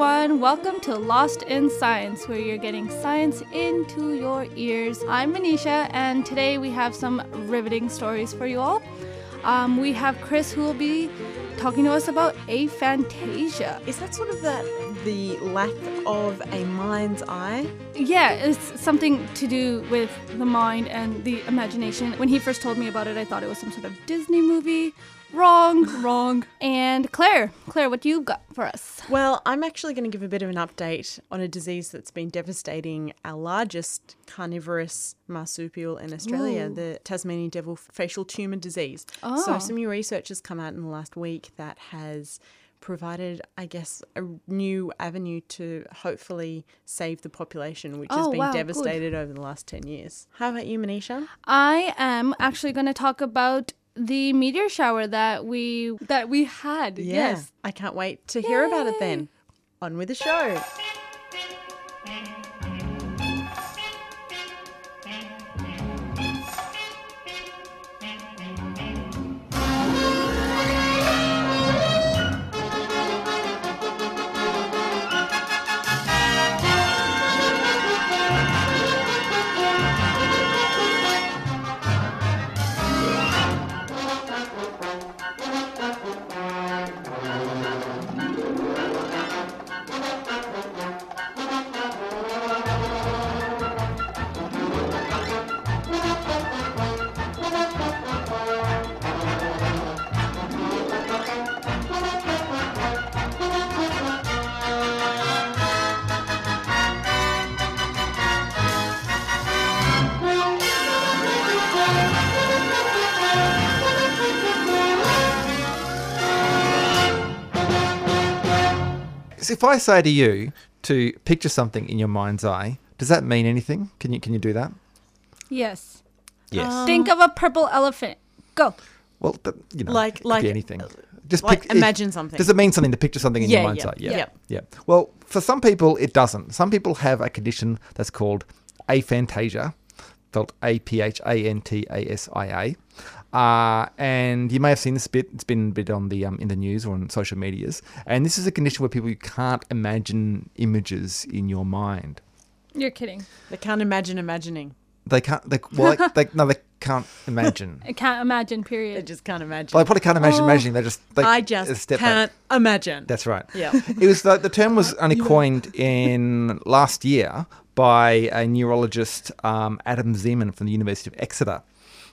everyone. Welcome to Lost in Science, where you're getting science into your ears. I'm Manisha, and today we have some riveting stories for you all. Um, we have Chris, who will be talking to us about aphantasia. Is that sort of that the lack of a mind's eye? Yeah, it's something to do with the mind and the imagination. When he first told me about it, I thought it was some sort of Disney movie. Wrong, wrong. And Claire, Claire, what you got for us? Well, I'm actually going to give a bit of an update on a disease that's been devastating our largest carnivorous marsupial in Australia, Ooh. the Tasmanian devil facial tumour disease. Oh. So, some new research has come out in the last week that has provided, I guess, a new avenue to hopefully save the population, which has Oh, been wow, good. devastated over the last 10 years. How about you, Manisha? I am actually going to talk about the meteor shower that we that we had. Yes. I can't wait to hear about it then. On with the show. So if I say to you to picture something in your mind's eye, does that mean anything? Can you can you do that? Yes. Yes. Um, Think of a purple elephant. Go. well, th- you know, Like- it could like- be anything. Uh, Just like pic- imagine something. Does it mean something to picture something in Yeah, your mind's yeah, eye? Yeah. yeah. yeah. Well, for some people, it doesn't. Some people have a condition that's called aphantasia, spelled A P H A N T A S I A. Uh, and you may have seen this bit. It's been a bit on the um, in the news or on social medias. And this is a condition where people you can't imagine images in your mind. You're kidding. They can't imagine imagining. They can't. They, well, they, they, no, they can't imagine. I can't imagine. Period. They just can't imagine. Well, they probably can't imagine Oh, imagining. They just. They, I a just step can't imagine. That's right. Yeah. It was the, the term was only coined in last year by a neurologist, um, Adam Zeman from the University of Exeter.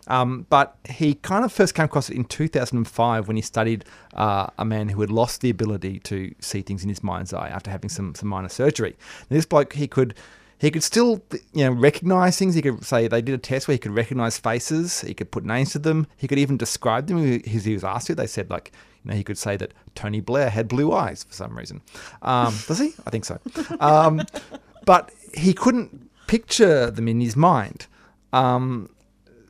Um, but he kind of first came across it in 2005 when he studied uh, a man who had lost the ability to see things in his mind's eye after having some, some minor surgery. And this bloke, he could he could still you know recognize things. He could say they did a test where he could recognize faces. He could put names to them. He could even describe them. As he was asked to, they said like you know he could say that Tony Blair had blue eyes for some reason. Um, does he? I think so. Um, but he couldn't picture them in his mind. Um,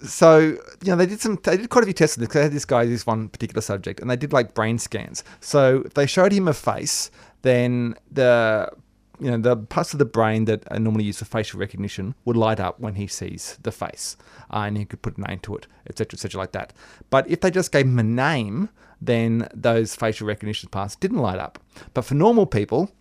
so you know they did some they did quite a few tests of this they had this guy this one particular subject and they did like brain scans. So if they showed him a face then the you know the parts of the brain that are normally used for facial recognition would light up when he sees the face uh, and he could put a name to it etc etc like that. But if they just gave him a name then those facial recognition parts didn't light up. But for normal people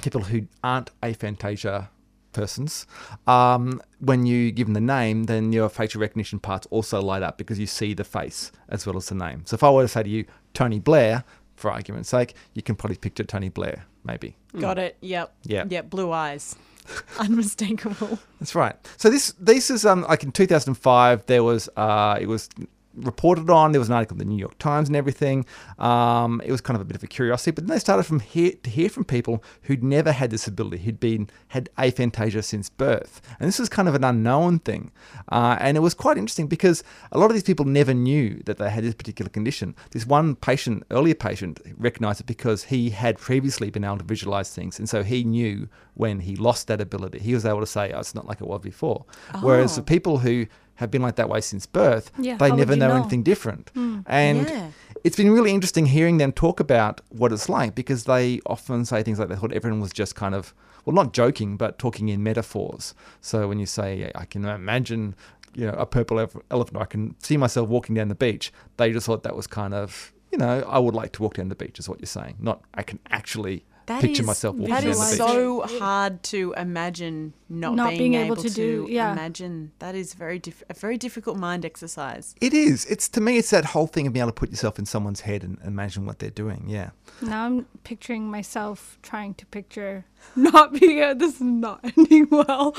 people who aren't aphantasia persons, um, when you give them the name, then your facial recognition parts also light up because you see the face as well as the name. So if I were to say to you, Tony Blair, for argument's sake, you can probably picture Tony Blair, maybe. Got it. Yep. Yeah. Yep. Blue eyes. Unmistakable. That's right. So this this is um like in 2005 there was uh it was reported on. There was an article in the New York Times and everything. Um it was kind of a bit of a curiosity but then they started from hear to hear from people who'd never had this ability who'd been had aphantasia since birth. And this was kind of an unknown thing. Uh, and it was quite interesting because a lot of these people never knew that they had this particular condition. This one patient earlier patient recognized it because he had previously been able to visualize things. And so he knew when he lost that ability. He was able to say oh, it's not like it was before. Whereas the Oh. people who have been like that way since birth, Yeah, they never know, know? anything different. And Yeah. it's been really interesting hearing them talk about what it's like because they often say things like they thought everyone was just kind of, well, not joking, but talking in metaphors. So when you say, I can imagine, you know, a purple elephant, I can see myself walking down the beach, they just thought that was kind of, you know, I would like to walk down the beach, is what you're saying. Not, I can actually That picture is- myself walking That down is the beach. so hard to imagine not, Not being, being able, able to, to do- yeah. imagine. That is very diff- a very difficult mind exercise. It is. It's to me. It's that whole thing of being able to put yourself in someone's head and imagine what they're doing. Yeah. Now I'm picturing myself trying to picture not being. Uh, this is not ending well.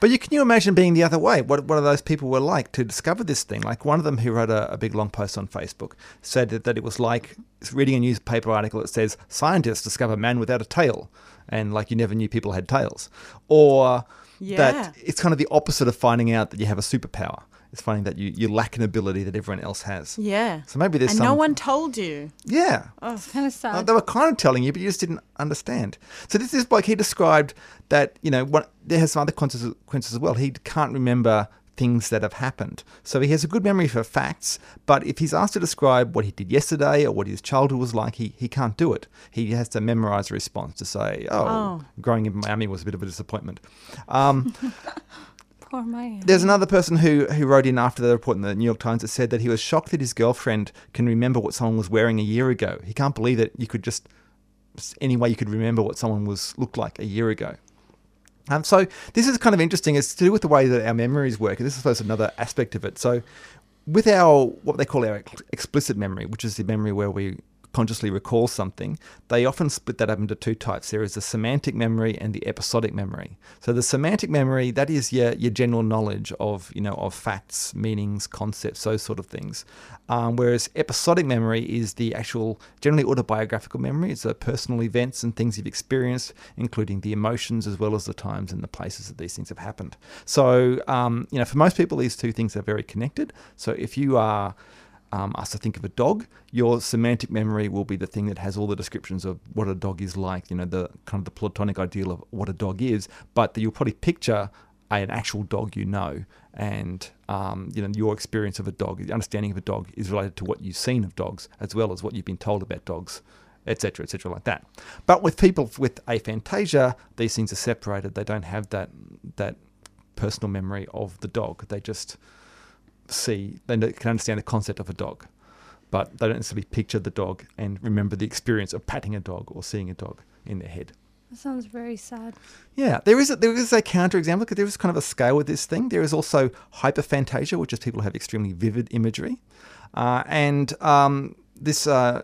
But you can you imagine being the other way? What what are those people were like to discover this thing? Like one of them who wrote a, a big long post on Facebook said that, that it was like reading a newspaper article that says scientists discover man without a tail, and like you never knew people had tails, or Yeah. that it's kind of the opposite of finding out that you have a superpower. It's finding that you, you lack an ability that everyone else has. Yeah. So maybe there's and some no one told you. yeah. it's kind of Uh, sad. they were kind of telling you, but you just didn't understand. So this is like he described that you know what there has some other consequences as well. He can't remember things that have happened, so he has a good memory for facts. But if he's asked to describe what he did yesterday or what his childhood was like, he he can't do it. He has to memorize a response to say, "Oh, Oh. growing in Miami was a bit of a disappointment." Um, Poor Maya. there's another person who, who wrote in after the report in the New York Times that said that he was shocked that his girlfriend can remember what someone was wearing a year ago. He can't believe that you could just any way you could remember what someone was looked like a year ago. Um, so this is kind of interesting. It's to do with the way that our memories work. And this is, another aspect of it. So with our what they call our explicit memory, which is the memory where we consciously recall something, they often split that up into two types. There is the semantic memory and the episodic memory. So the semantic memory, that is your, your general knowledge of, you know, of facts, meanings, concepts, those sort of things. Um, whereas episodic memory is the actual, generally autobiographical memory. It's the personal events and things you've experienced, including the emotions as well as the times and the places that these things have happened. So, um, you know, for most people, these two things are very connected. So if you are um, asked to think of a dog, your semantic memory will be the thing that has all the descriptions of what a dog is like, you know, the kind of the platonic ideal of what a dog is, but you'll probably picture an actual dog you know, and um, you know your experience of a dog, the understanding of a dog is related to what you've seen of dogs, as well as what you've been told about dogs, etc., etc., like that. But with people with aphantasia, these things are separated. They don't have that that personal memory of the dog. They just see, they can understand the concept of a dog, but they don't necessarily picture the dog and remember the experience of patting a dog or seeing a dog in their head. That sounds very sad. Yeah, there is a, there is a counter example because there is kind of a scale with this thing. There is also hyperphantasia, which is people who have extremely vivid imagery, uh, and um, this uh,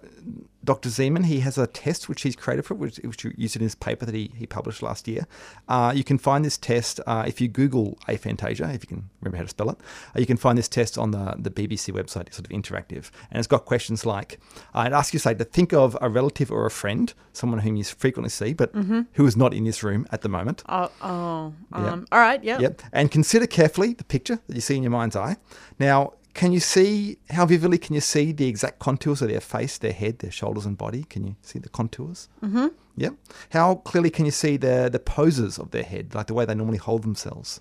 Dr. Zeman, he has a test which he's created for it, which, which you used in his paper that he, he published last year. Uh, you can find this test uh, if you Google aphantasia, if you can remember how to spell it. Uh, you can find this test on the, the BBC website. It's sort of interactive. And it's got questions like uh, it asks you, say, to think of a relative or a friend, someone whom you frequently see, but who is not in this room at the moment. Oh, oh Yeah. um, all right, yeah. Yep. And consider carefully the picture that you see in your mind's eye. Now, can you see how vividly can you see the exact contours of their face, their head, their shoulders and body? Can you see the contours? Mm-hmm. Yep. How clearly can you see the the poses of their head, like the way they normally hold themselves?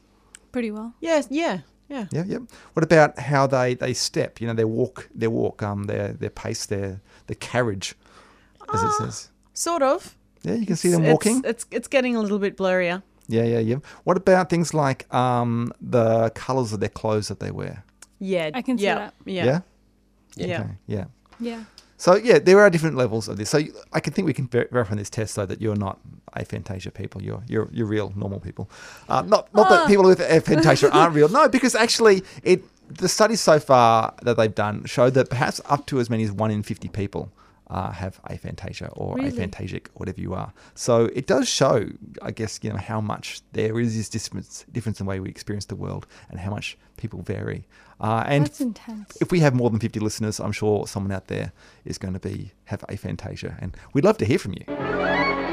Pretty well. Yes, yeah, yeah. Yeah, yep. What about how they, they step? You know, their walk, their walk, um, their their pace, their their carriage, as it says. Sort of. Yeah, you can see them walking. It's, it's it's getting a little bit blurrier. Yeah, yeah, yeah. What about things like um, the colours of their clothes that they wear? Yeah, I can see yeah, that. Yeah, Yeah. yeah. Okay, yeah. Yeah. So yeah, there are different levels of this. So I can think we can ver- verify in this test though that you're not aphantasia people. You're you're you're real normal people. Uh, not not that people with aphantasia aren't real. No, because actually it the studies so far that they've done show that perhaps up to as many as one in fifty people. Uh, have aphantasia or Really? aphantasic, whatever you are. So it does show, I guess, you know how much there is this difference, difference in the way we experience the world, and how much people vary. Uh, and That's intense. if we have more than 50 listeners, I'm sure someone out there is going to be have aphantasia, and we'd love to hear from you.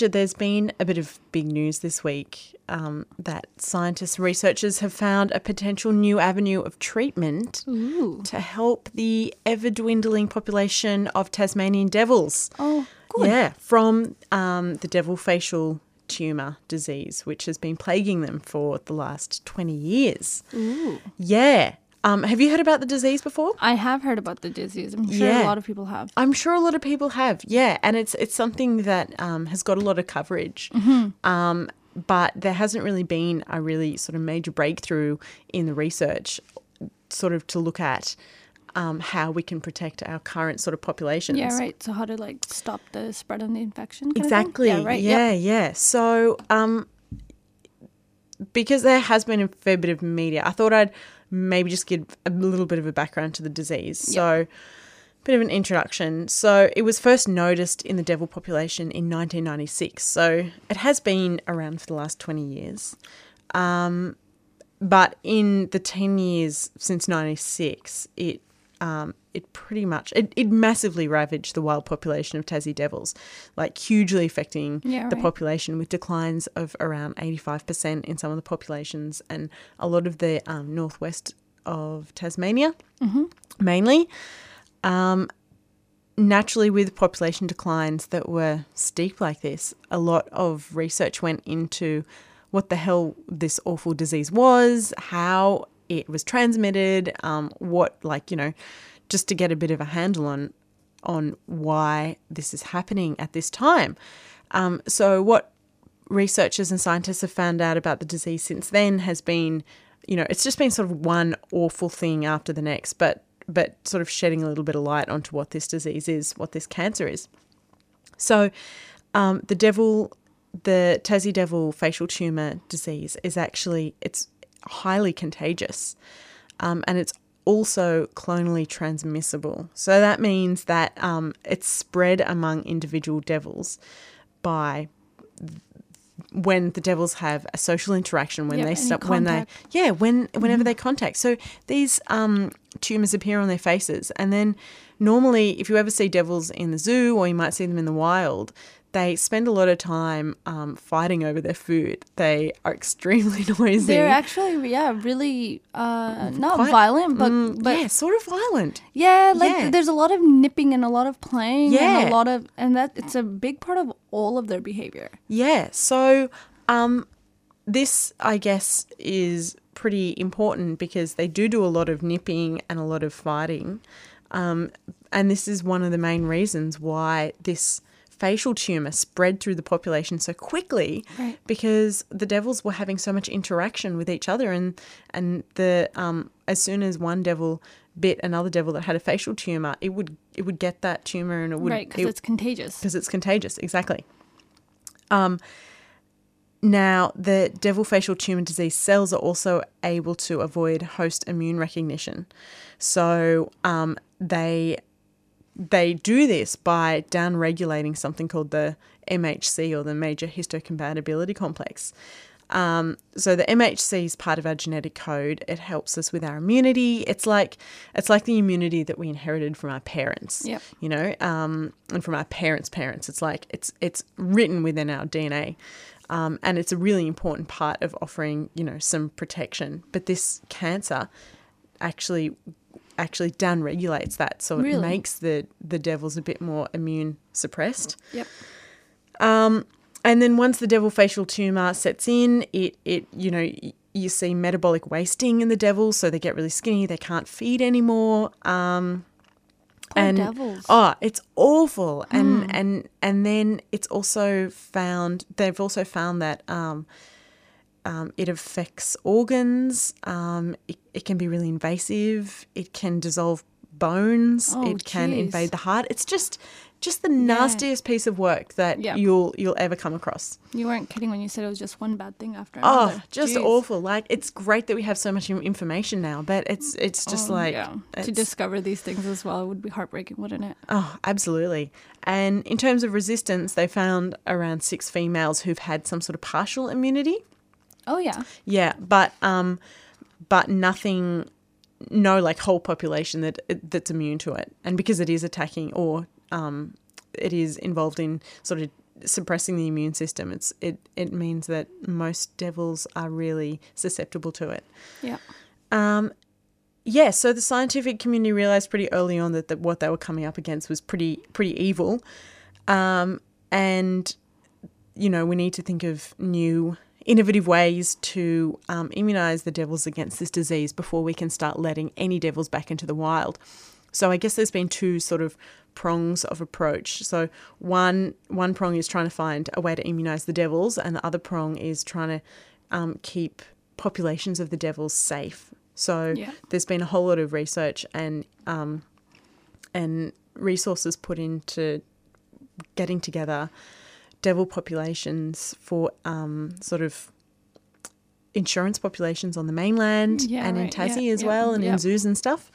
There's been a bit of big news this week um, that scientists and researchers have found a potential new avenue of treatment Ooh. to help the ever dwindling population of Tasmanian devils. Oh, good. Yeah, from um, the devil facial tumour disease, which has been plaguing them for the last 20 years. Ooh. Yeah. Um, have you heard about the disease before? I have heard about the disease. I'm sure Yeah. a lot of people have. I'm sure a lot of people have, yeah, and it's it's something that um, has got a lot of coverage, um, but there hasn't really been a really sort of major breakthrough in the research, sort of to look at um, how we can protect our current sort of populations. Yeah, right. So how to like stop the spread of the infection? kind of thing? Exactly. Yeah, right. Yep. Yeah, yeah. So, um, because there has been a fair bit of media, I thought I'd maybe just give a little bit of a background to the disease. So, a bit of an introduction. So, it was first noticed in the devil population in 1996. So, it has been around for the last 20 years. Um, but in the 10 years since 96, it um, it pretty much it, it massively ravaged the wild population of Tassie devils, like hugely affecting Yeah, the population with declines of around 85% in some of the populations and a lot of the um, northwest of Tasmania, mainly. Um, naturally, with population declines that were steep like this, a lot of research went into what the hell this awful disease was, how it was transmitted, um, what, like, you know, just to get a bit of a handle on on why this is happening at this time. Um, so, what researchers and scientists have found out about the disease since then has been, you know, it's just been sort of one awful thing after the next, but but sort of shedding a little bit of light onto what this disease is, what this cancer is. So, um, the devil, the Tassie devil facial tumor disease is actually it's highly contagious, um, and it's also clonally transmissible. So that means that um, it's spread among individual devils by when the devils have a social interaction when Yep, they stop when they yeah when whenever they contact. So these um, tumors appear on their faces and then normally if you ever see devils in the zoo or you might see them in the wild they spend a lot of time um, fighting over their food they are extremely noisy They're actually, yeah, really uh, not Quite- violent, but Mm, but yeah sort of violent Yeah, like Yeah. there's a lot of nipping and a lot of playing and Yeah. a lot of and that it's a big part of all of their behavior. Yeah. So, um, this, I guess, is pretty important because they do do a lot of nipping and a lot of fighting. Um, and this is one of the main reasons why this facial tumor spread through the population so quickly Right. because the devils were having so much interaction with each other and and the um, as soon as one devil bit another devil that had a facial tumor it would it would get that tumor and it would right, because it- it's contagious. because it's contagious. Exactly. Um, now, the devil facial tumor disease cells are also able to avoid host immune recognition, so um, they they do this by downregulating something called the MHC or the major histocompatibility complex. Um, so the MHC is part of our genetic code. It helps us with our immunity. It's like it's like the immunity that we inherited from our parents. Yep. You know, um, and from our parents' parents. It's like it's it's written within our DNA. Um, and it's a really important part of offering, you know, some protection. But this cancer actually actually downregulates that, so it makes the the devils a bit more immune suppressed. Yep. Um, and then once the devil facial tumor sets in, it it you know you see metabolic wasting in the devils, so they get really skinny, they can't feed anymore. Um, Poor and devils. oh, it's awful. And and and then it's also found they've also found that um, um, it affects organs. Um, it, it can be really invasive. It can dissolve bones. Oh, it can jeez. invade the heart. It's just just the nastiest piece of work that you'll you'll ever come across. You weren't kidding when you said it was just one bad thing after another. Oh, another. just Jeez. awful. Like it's great that we have so much information now, but it's it's just Oh, like yeah. to discover these things as well would be heartbreaking, wouldn't it? Oh, absolutely. And in terms of resistance, they found around six females who've had some sort of partial immunity. Oh yeah. Yeah, but um, but nothing, no like whole population that that's immune to it. And because it is attacking or um, it is involved in sort of suppressing the immune system. It's it it means that most devils are really susceptible to it. Yeah. Um, yeah, so the scientific community realized pretty early on that, that what they were coming up against was pretty pretty evil, um, and you know we need to think of new innovative ways to um, immunize the devils against this disease before we can start letting any devils back into the wild. So I guess there's been two sort of prongs of approach. So one one prong is trying to find a way to immunize the devils, and the other prong is trying to um, keep populations of the devils safe. So Yeah. there's been a whole lot of research and um, and resources put into getting together devil populations for um, sort of insurance populations on the mainland Yeah, and in right. Yeah, Tassie as yeah, well and yeah. in zoos and stuff.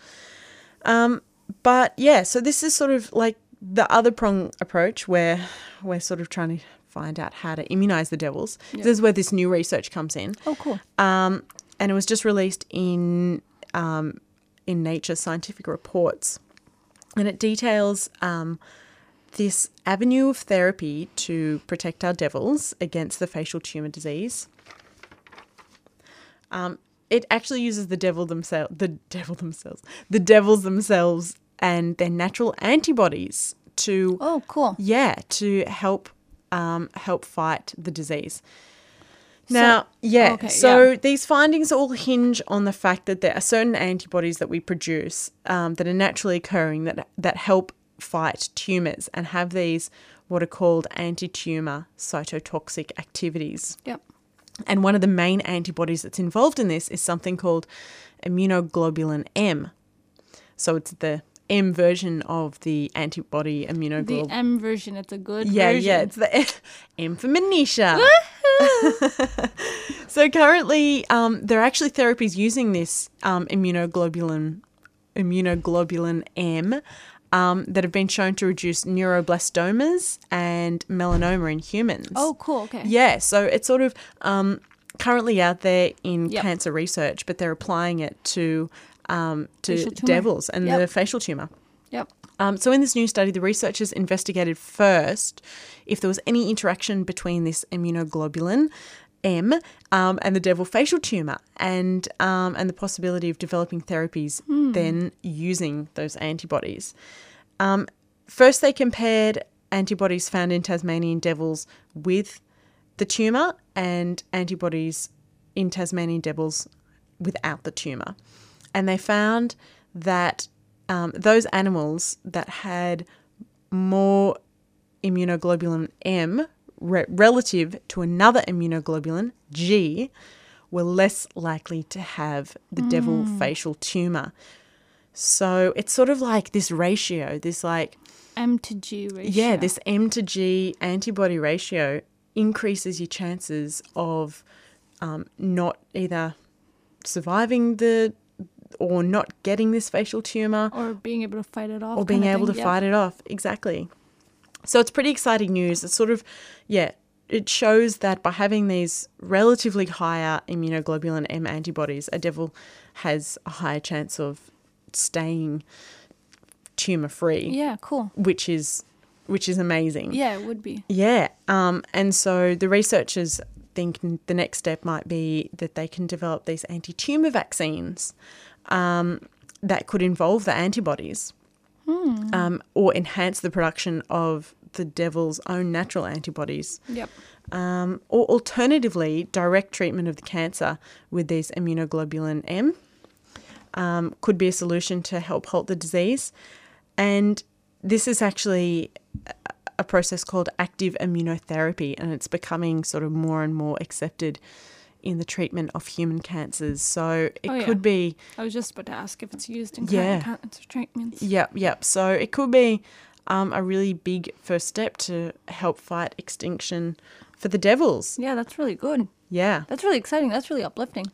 Um, but yeah, so this is sort of like the other prong approach where we're sort of trying to find out how to immunize the devils. Yeah. This is where this new research comes in. Oh, cool. Um, and it was just released in um, in Nature Scientific Reports, and it details um, this avenue of therapy to protect our devils against the facial tumor disease. Um, it actually uses the devil themselves, the devil themselves, the devils themselves, and their natural antibodies to Oh, cool. yeah, to help um, help fight the disease. Now, yeah, okay, so yeah. these findings all hinge on the fact that there are certain antibodies that we produce um, that are naturally occurring that that help fight tumors and have these what are called anti-tumor cytotoxic activities. Yep. And one of the main antibodies that's involved in this is something called immunoglobulin M. So it's the M version of the antibody immunoglobulin. The. M version, it's a good Yeah, version. yeah, it's the M for Manisha. so currently, um, there are actually therapies using this um, immunoglobulin, immunoglobulin M, um, that have been shown to reduce neuroblastomas and melanoma in humans. Oh, cool. Okay. Yeah, so it's sort of um, currently out there in Yep. cancer research, but they're applying it to um, to devils and Yep. the facial tumor. Yep. Um, so, in this new study, the researchers investigated first if there was any interaction between this immunoglobulin M um, and the devil facial tumor, and um, and the possibility of developing therapies then using those antibodies. Um, first, they compared antibodies found in Tasmanian devils with the tumor and antibodies in Tasmanian devils without the tumor. And they found that um, those animals that had more immunoglobulin M re- relative to another immunoglobulin G were less likely to have the devil facial tumor. So it's sort of like this ratio, this like M to G ratio. yeah, this M to G antibody ratio increases your chances of um, not either surviving the or not getting this facial tumor Or being able to fight it off. or being able to thing. Yep. fight it off. Exactly. So it's pretty exciting news. It's sort of, yeah, it shows that by having these relatively higher immunoglobulin M antibodies, a devil has a higher chance of staying tumor free, Yeah, cool. which is which is amazing. Yeah, it would be. Yeah. Um, and so the researchers think the next step might be that they can develop these anti tumor vaccines um, that could involve the antibodies um, or enhance the production of the devil's own natural antibodies. Yep. Um, or alternatively, direct treatment of the cancer with these immunoglobulin M um, could be a solution to help halt the disease. And this is actually a process called active immunotherapy, and it's becoming sort of more and more accepted in the treatment of human cancers. So it Oh, yeah. could be I was just about to ask if it's used in Yeah. cancer treatments. Yep, yep. So it could be um, a really big first step to help fight extinction for the devils. Yeah, that's really good. Yeah. That's really exciting. That's really uplifting.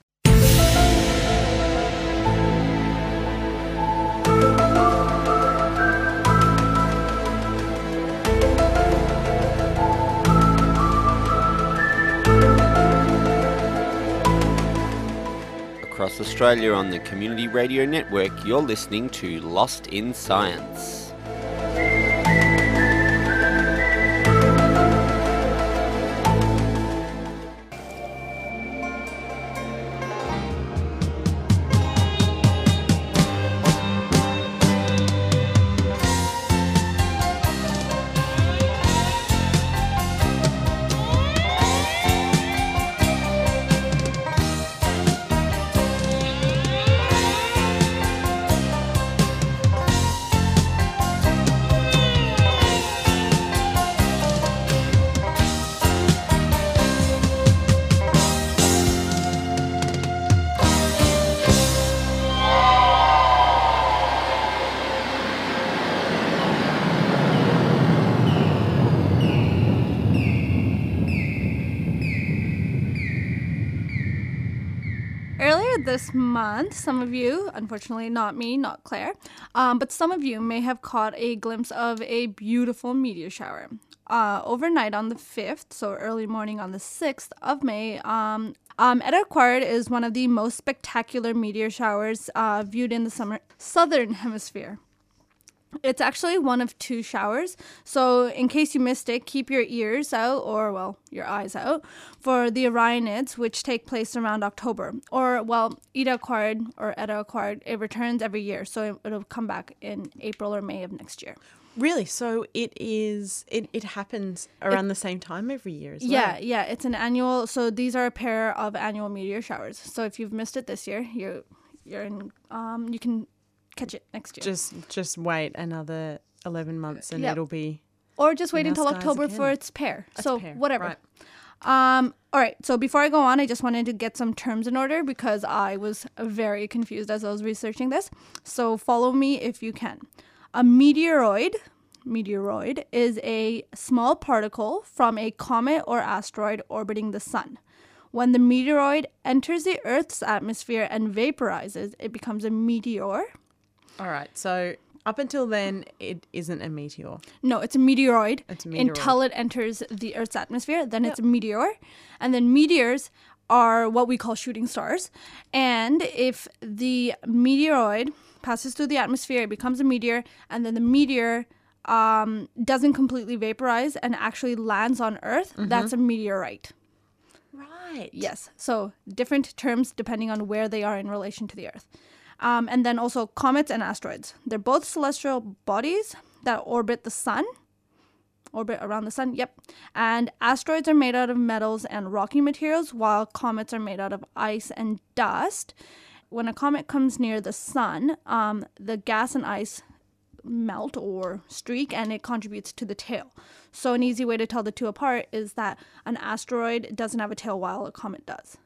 Across Australia on the Community Radio Network, you're listening to Lost in Science. Month, some of you, unfortunately not me, not Claire, um, but some of you may have caught a glimpse of a beautiful meteor shower. Uh, overnight on the 5th, so early morning on the 6th of May, um, um, is one of the most spectacular meteor showers uh, viewed in the summer southern hemisphere. It's actually one of two showers. So, in case you missed it, keep your ears out, or well, your eyes out, for the Orionids, which take place around October. Or, well, Eta Aquarid or Eta Aquarid, it returns every year. So, it'll come back in April or May of next year. Really? So it is. It, it happens around the same time every year as well. Yeah, yeah, it's an annual. So, these are a pair of annual meteor showers. So, if you've missed it this year, you you're in, um, you can catch it next year. Just just wait another eleven months and Yep. it'll be. or just wait until October for its pair. Its so pair, whatever. right. Um, all right. So before I go on, I just wanted to get some terms in order because I was very confused as I was researching this. So follow me if you can. A meteoroid, meteoroid is a small particle from a comet or asteroid orbiting the sun. When the meteoroid enters the Earth's atmosphere and vaporizes, it becomes a meteor. All right. So up until then, it isn't a meteor. No, it's a meteoroid, It's a meteoroid. until it enters the Earth's atmosphere. Then it's a meteor. And then meteors are what we call shooting stars. And if the meteoroid passes through the atmosphere, it becomes a meteor. And then the meteor um, doesn't completely vaporize and actually lands on Earth, Mm-hmm. that's a meteorite. Right. Yes. So different terms depending on where they are in relation to the Earth. Um, and then also comets and asteroids. They're both celestial bodies that orbit the sun. Orbit around the sun, yep. And asteroids are made out of metals and rocky materials, while comets are made out of ice and dust. When a comet comes near the sun, um, the gas and ice melt or streak and it contributes to the tail. So, an easy way to tell the two apart is that an asteroid doesn't have a tail while a comet does.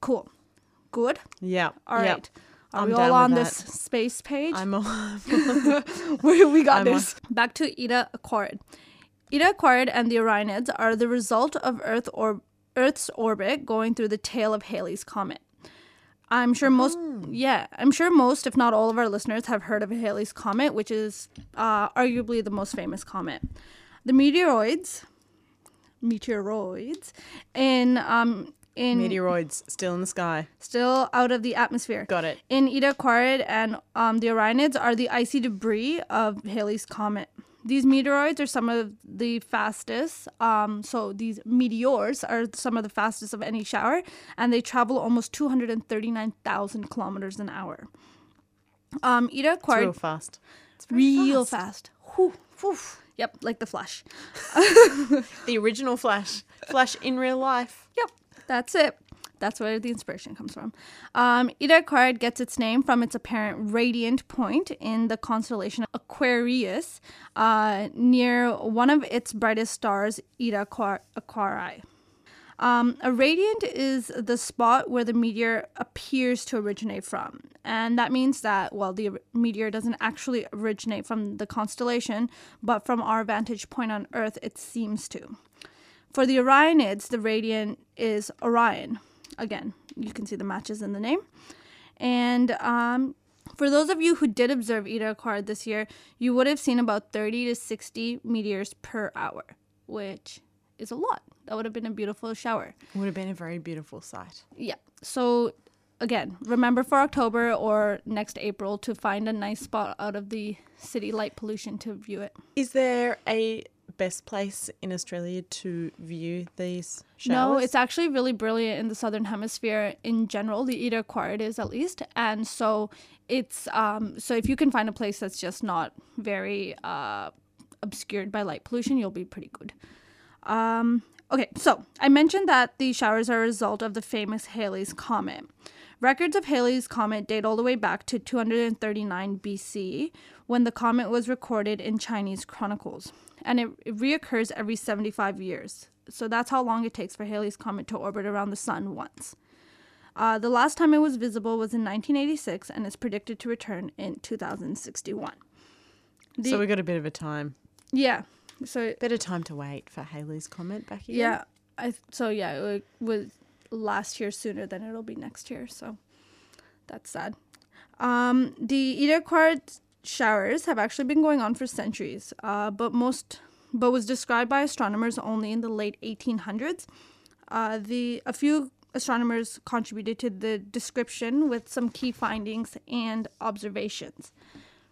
Cool. Good. Yeah. All right. Are I'm we all on this that. space page? I'm all. we, we got I'm this. Back to Eta Aquarid. Eta Aquarid and the Orionids are the result of Earth or Earth's orbit going through the tail of Halley's comet. I'm sure most, yeah, I'm sure most, if not all of our listeners, have heard of Halley's comet, which is uh, arguably the most famous comet. The meteoroids, meteoroids, in um in Meteoroids still in the sky. still out of the atmosphere. Got it. In Eta Aquarid and um, the Orionids are the icy debris of Halley's comet. These meteoroids are some of the fastest. Um, so these meteors are some of the fastest of any shower, and they travel almost 239,000 kilometers an hour. Um, Eta It's real fast. It's real fast. fast. Whew, whew. Yep, like the Flash. The original Flash. Flash in real life. Yep, that's it. That's where the inspiration comes from. Um, Eta Aquarid gets its name from its apparent radiant point in the constellation Aquarius, uh, near one of its brightest stars, Eta Aqua- Aquarii. Um, a radiant is the spot where the meteor appears to originate from. And that means that, well, the meteor doesn't actually originate from the constellation, but from our vantage point on Earth, it seems to. For the Orionids, the radiant is Orion. Again, you can see the matches in the name. And um, for those of you who did observe Eta Aquarid this year, you would have seen about 30 to 60 meteors per hour, which is a lot. That would have been a beautiful shower. Would have been a very beautiful sight. Yeah. So again, remember for October or next April to find a nice spot out of the city light pollution to view it. Is there a best place in Australia to view these showers? No, it's actually really brilliant in the southern hemisphere in general. The Eta Aquarid is at least, and so it's um so if you can find a place that's just not very uh obscured by light pollution, you'll be pretty good. Um, okay, so I mentioned that the showers are a result of the famous Halley's Comet. Records of Halley's Comet date all the way back to 239 BC, when the comet was recorded in Chinese chronicles, and it, it reoccurs every 75 years. So that's how long it takes for Halley's Comet to orbit around the sun once. Uh, the last time it was visible was in 1986, and is predicted to return in 2061. The- so we got a bit of a time. yeah. So Bit of time to wait for Halley's Comet back here. Yeah, I so yeah, it was last year sooner than it'll be next year. So That's sad. Um, the Eta Aquarid showers have actually been going on for centuries, uh, but most but was described by astronomers only in the late 1800s. Uh, the a few astronomers contributed to the description with some key findings and observations.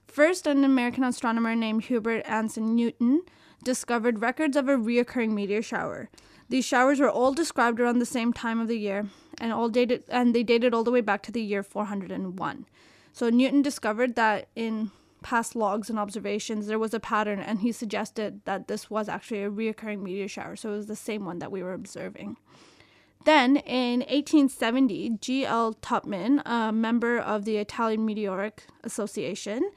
First, an American astronomer named Hubert Anson Newton discovered records of a reoccurring meteor shower. These showers were all described around the same time of the year, and all dated and they dated all the way back to the year 401. So Newton discovered that in past logs and observations there was a pattern, and he suggested that this was actually a reoccurring meteor shower. So it was the same one that we were observing. Then in 1870, G.L. Tupman, a member of the Italian Meteoric Association,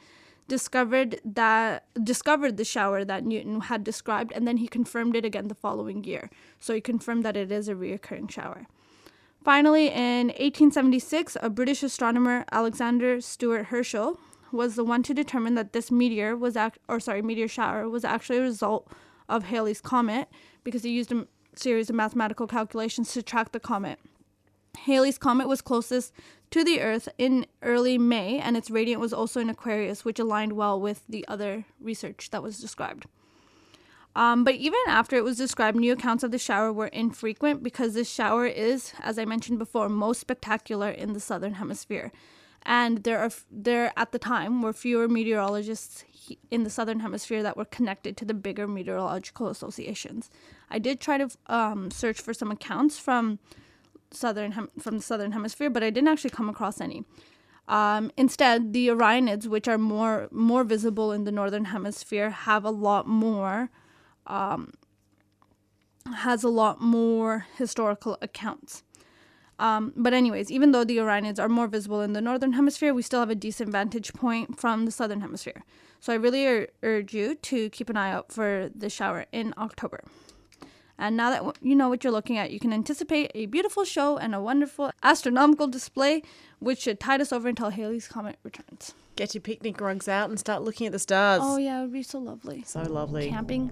discovered that discovered the shower that Newton had described and then he confirmed it again the following year. So he confirmed that it is a reoccurring shower. Finally, in 1876, a British astronomer, Alexander Stewart Herschel, was the one to determine that this meteor was act- or sorry, meteor shower was actually a result of Halley's comet because he used a series of mathematical calculations to track the comet. Halley's comet was closest to the Earth in early May, and its radiant was also in Aquarius, which aligned well with the other research that was described. Um, but even after it was described, new accounts of the shower were infrequent because this shower is, as I mentioned before, most spectacular in the southern hemisphere. And there are there at the time were fewer meteorologists in the southern hemisphere that were connected to the bigger meteorological associations. I did try to um, search for some accounts from southern hem- from the southern hemisphere, but I didn't actually come across any. Um, instead, the Orionids, which are more more visible in the northern hemisphere, have a lot more um, has a lot more historical accounts. Um, but anyways, even though the Orionids are more visible in the northern hemisphere, we still have a decent vantage point from the southern hemisphere. So I really ur- urge you to keep an eye out for the shower in October. And now that you know what you're looking at, you can anticipate a beautiful show and a wonderful astronomical display, which should tide us over until Halley's Comet returns. Get your picnic rugs out and start looking at the stars. Oh, yeah, it would be so lovely. So lovely. Camping.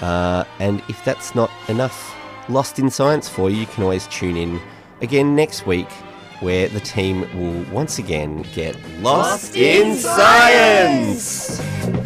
Uh, and if that's not enough Lost in Science for you, you can always tune in again next week where the team will once again get lost in science. Thanks